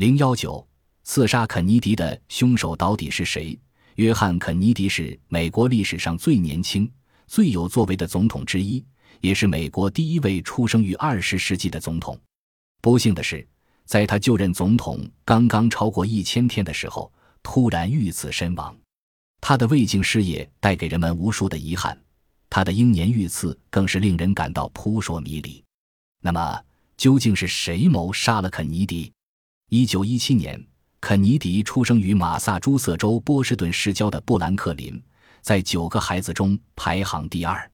零幺九，刺杀肯尼迪的凶手到底是谁？约翰·肯尼迪是美国历史上最年轻、最有作为的总统之一，也是美国第一位出生于二十世纪的总统。不幸的是，在他就任总统刚刚超过一千天的时候，突然遇刺身亡。他的未竟事业带给人们无数的遗憾，他的英年遇刺更是令人感到扑朔迷离。那么，究竟是谁谋杀了肯尼迪？一九一七年。肯尼迪出生于马萨诸塞州波士顿市郊的布兰克林，在九个孩子中排行第二。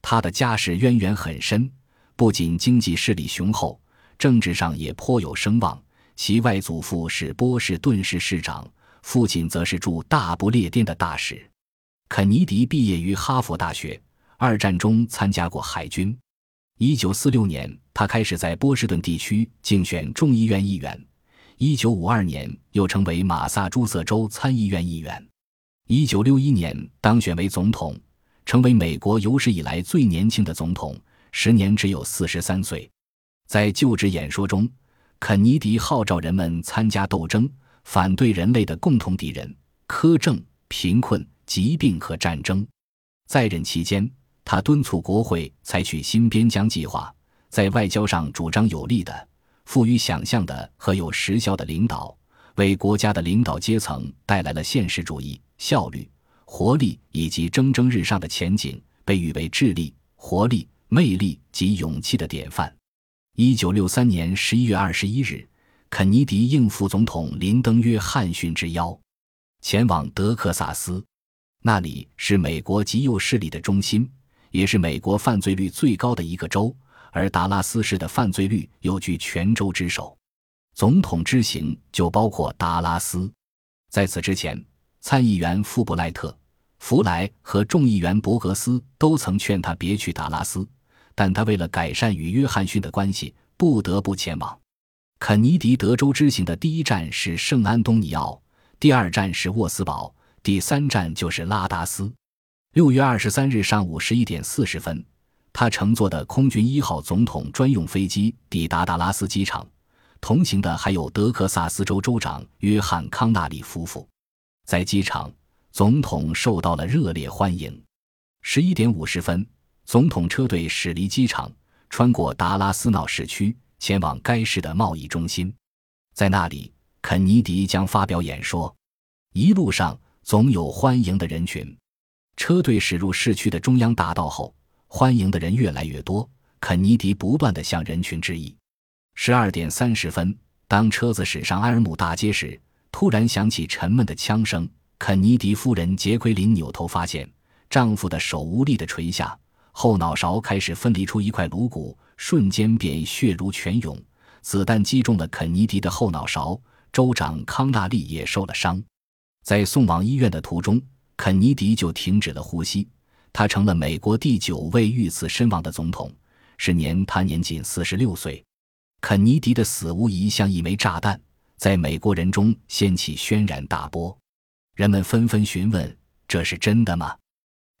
他的家世渊源很深，不仅经济势力雄厚，政治上也颇有声望。其外祖父是波士顿市市长，父亲则是驻大不列颠的大使。肯尼迪毕业于哈佛大学，二战中参加过海军。一九四六年，他开始在波士顿地区竞选众议院议员。一九五二年，又成为马萨诸塞州参议院议员。一九六一年当选为总统，成为美国有史以来最年轻的总统，时年只有四十三岁。在就职演说中，肯尼迪号召人们参加斗争，反对人类的共同敌人——苛政、贫困、疾病和战争。在任期间，他敦促国会采取新边疆计划，在外交上主张有力的。富于想象的和有实效的领导，为国家的领导阶层带来了现实主义、效率、活力以及蒸蒸日上的前景，被誉为智力、活力、魅力及勇气的典范。一九六三年十一月二十一日，肯尼迪应副总统林登·约翰逊之邀，前往德克萨斯，那里是美国极右势力的中心，也是美国犯罪率最高的一个州。而达拉斯市的犯罪率又居全州之首，总统之行就包括达拉斯。在此之前，参议员富布莱特、弗莱和众议员伯格斯都曾劝他别去达拉斯，但他为了改善与约翰逊的关系，不得不前往。肯尼迪德州之行的第一站是圣安东尼奥，第二站是沃斯堡，第三站就是拉达斯。六月二十三日上午十一点四十分。他乘坐的空军一号总统专用飞机抵达达拉斯机场，同行的还有德克萨斯州州长约翰·康纳利夫妇。在机场，总统受到了热烈欢迎。十一点五十分，总统车队驶离机场，穿过达拉斯闹市区，前往该市的贸易中心。在那里，肯尼迪将发表演说。一路上总有欢迎的人群。车队驶入市区的中央大道后。欢迎的人越来越多，肯尼迪不断地向人群致意。十二点三十分，当车子驶上埃尔姆大街时，突然响起沉闷的枪声。肯尼迪夫人杰奎琳扭头发现，丈夫的手无力地垂下，后脑勺开始分离出一块颅骨，瞬间便血如泉涌。子弹击中了肯尼迪的后脑勺，州长康纳利也受了伤。在送往医院的途中，肯尼迪就停止了呼吸。他成了美国第九位遇刺身亡的总统，是年他年仅四十六岁。肯尼迪的死无疑像一枚炸弹，在美国人中掀起轩然大波。人们纷纷询问：“这是真的吗？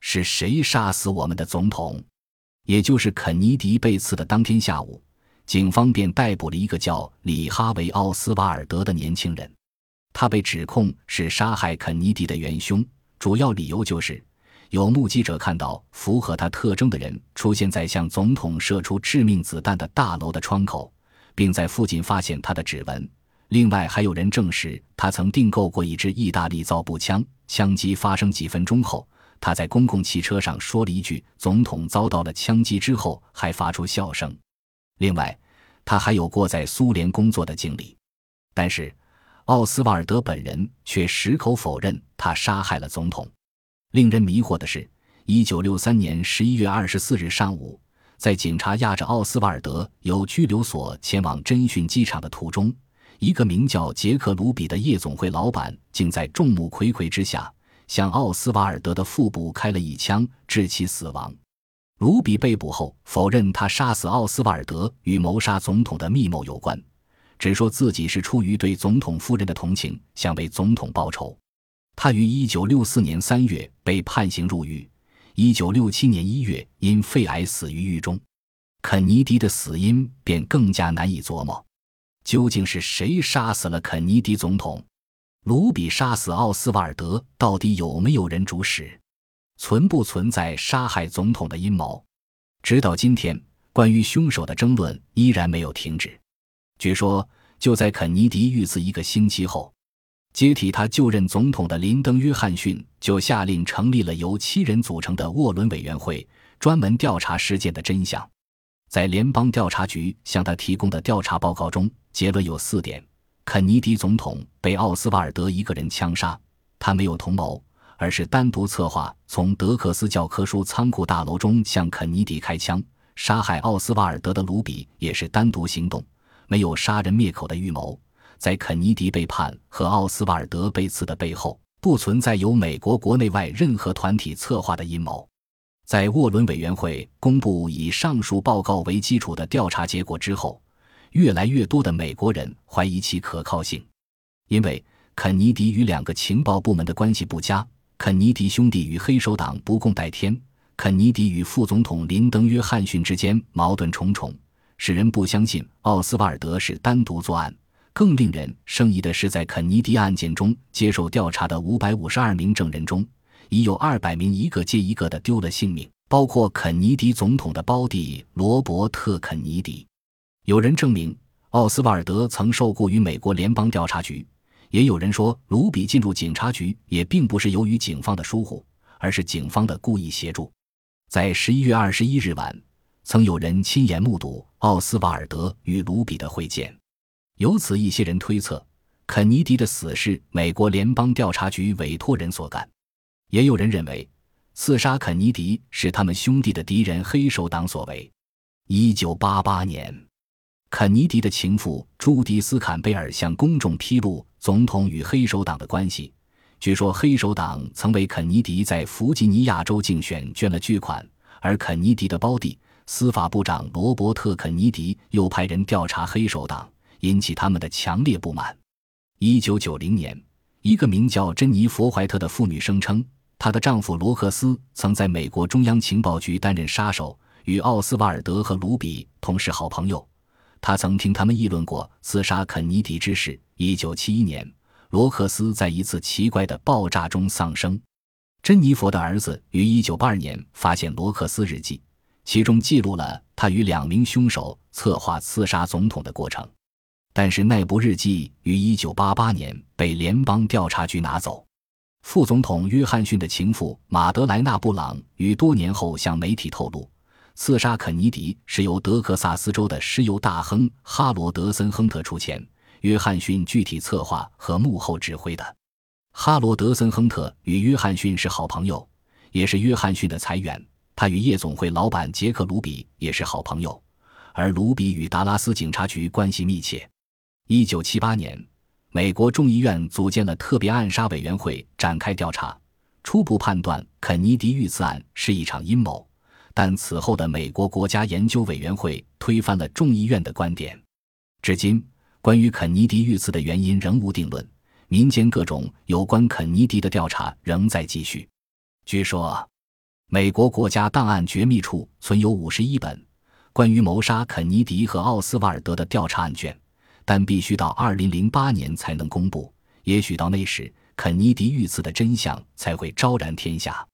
是谁杀死我们的总统？”也就是肯尼迪被刺的当天下午，警方便逮捕了一个叫里哈维·奥斯瓦尔德的年轻人。他被指控是杀害肯尼迪的元凶，主要理由就是。有目击者看到符合他特征的人出现在向总统射出致命子弹的大楼的窗口，并在附近发现他的指纹。另外，还有人证实他曾订购过一支意大利造步枪。枪击发生几分钟后，他在公共汽车上说了一句：“总统遭到了枪击。”之后还发出笑声。另外，他还有过在苏联工作的经历，但是奥斯瓦尔德本人却矢口否认他杀害了总统。令人迷惑的是，一九六三年十一月二十四日上午，在警察押着奥斯瓦尔德由拘留所前往侦讯机场的途中，一个名叫杰克·卢比的夜总会老板竟在众目睽睽之下向奥斯瓦尔德的腹部开了一枪，致其死亡。卢比被捕后否认他杀死奥斯瓦尔德与谋杀总统的密谋有关，只说自己是出于对总统夫人的同情，想为总统报仇。他于1964年3月被判刑入狱，1967年1月因肺癌死于狱中。肯尼迪的死因便更加难以琢磨。究竟是谁杀死了肯尼迪总统？卢比杀死奥斯瓦尔德，到底有没有人主使？存不存在杀害总统的阴谋？直到今天，关于凶手的争论依然没有停止。据说，就在肯尼迪遇刺一个星期后，接替他就任总统的林登·约翰逊就下令成立了由七人组成的沃伦委员会，专门调查事件的真相。在联邦调查局向他提供的调查报告中，结论有四点。肯尼迪总统被奥斯瓦尔德一个人枪杀，他没有同谋，而是单独策划从德克斯教科书仓库大楼中向肯尼迪开枪。杀害奥斯瓦尔德的卢比也是单独行动，没有杀人灭口的预谋。在肯尼迪被判和奥斯瓦尔德被刺的背后，不存在由美国国内外任何团体策划的阴谋。在沃伦委员会公布以上述报告为基础的调查结果之后。越来越多的美国人怀疑其可靠性，因为肯尼迪与两个情报部门的关系不佳，肯尼迪兄弟与黑手党不共戴天，肯尼迪与副总统林登·约翰逊之间矛盾重重，使人不相信奥斯瓦尔德是单独作案。更令人生疑的是，在肯尼迪案件中接受调查的五百五十二名证人中，已有二百名一个接一个的丢了性命，包括肯尼迪总统的胞弟罗伯特·肯尼迪。有人证明奥斯瓦尔德曾受雇于美国联邦调查局，也有人说卢比进入警察局也并不是由于警方的疏忽，而是警方的故意协助。在十一月二十一日晚，曾有人亲眼目睹奥斯瓦尔德与卢比的会见，由此一些人推测肯尼迪的死是美国联邦调查局委托人所干，也有人认为刺杀肯尼迪是他们兄弟的敌人黑手党所为。一九八八年。肯尼迪的情妇朱迪斯·坎贝尔向公众披露总统与黑手党的关系。据说，黑手党曾为肯尼迪在弗吉尼亚州竞选捐了巨款，而肯尼迪的胞弟司法部长罗伯特·肯尼迪又派人调查黑手党，引起他们的强烈不满。一九九零年，一个名叫珍妮佛·怀特的妇女声称，她的丈夫罗克斯曾在美国中央情报局担任杀手，与奥斯瓦尔德和卢比同是好朋友。他曾听他们议论过刺杀肯尼迪之事。一九七一年，罗克斯在一次奇怪的爆炸中丧生。珍妮佛的儿子于一九八二年发现罗克斯日记，其中记录了他与两名凶手策划刺杀总统的过程。但是那部日记于一九八八年被联邦调查局拿走。副总统约翰逊的情妇马德莱纳·布朗于多年后向媒体透露。刺杀肯尼迪是由德克萨斯州的石油大亨哈罗德森·亨特出钱，约翰逊具体策划和幕后指挥的。哈罗德森·亨特与约翰逊是好朋友，也是约翰逊的财源。他与夜总会老板杰克·卢比也是好朋友，而卢比与达拉斯警察局关系密切。一九七八年，美国众议院组建了特别暗杀委员会展开调查，初步判断肯尼迪遇刺案是一场阴谋。但此后的美国国家研究委员会推翻了众议院的观点。至今，关于肯尼迪遇刺的原因仍无定论，民间各种有关肯尼迪的调查仍在继续。据说，美国国家档案绝密处存有五十一本关于谋杀肯尼迪和奥斯瓦尔德的调查案卷，但必须到二零零八年才能公布。也许到那时，肯尼迪遇刺的真相才会昭然天下。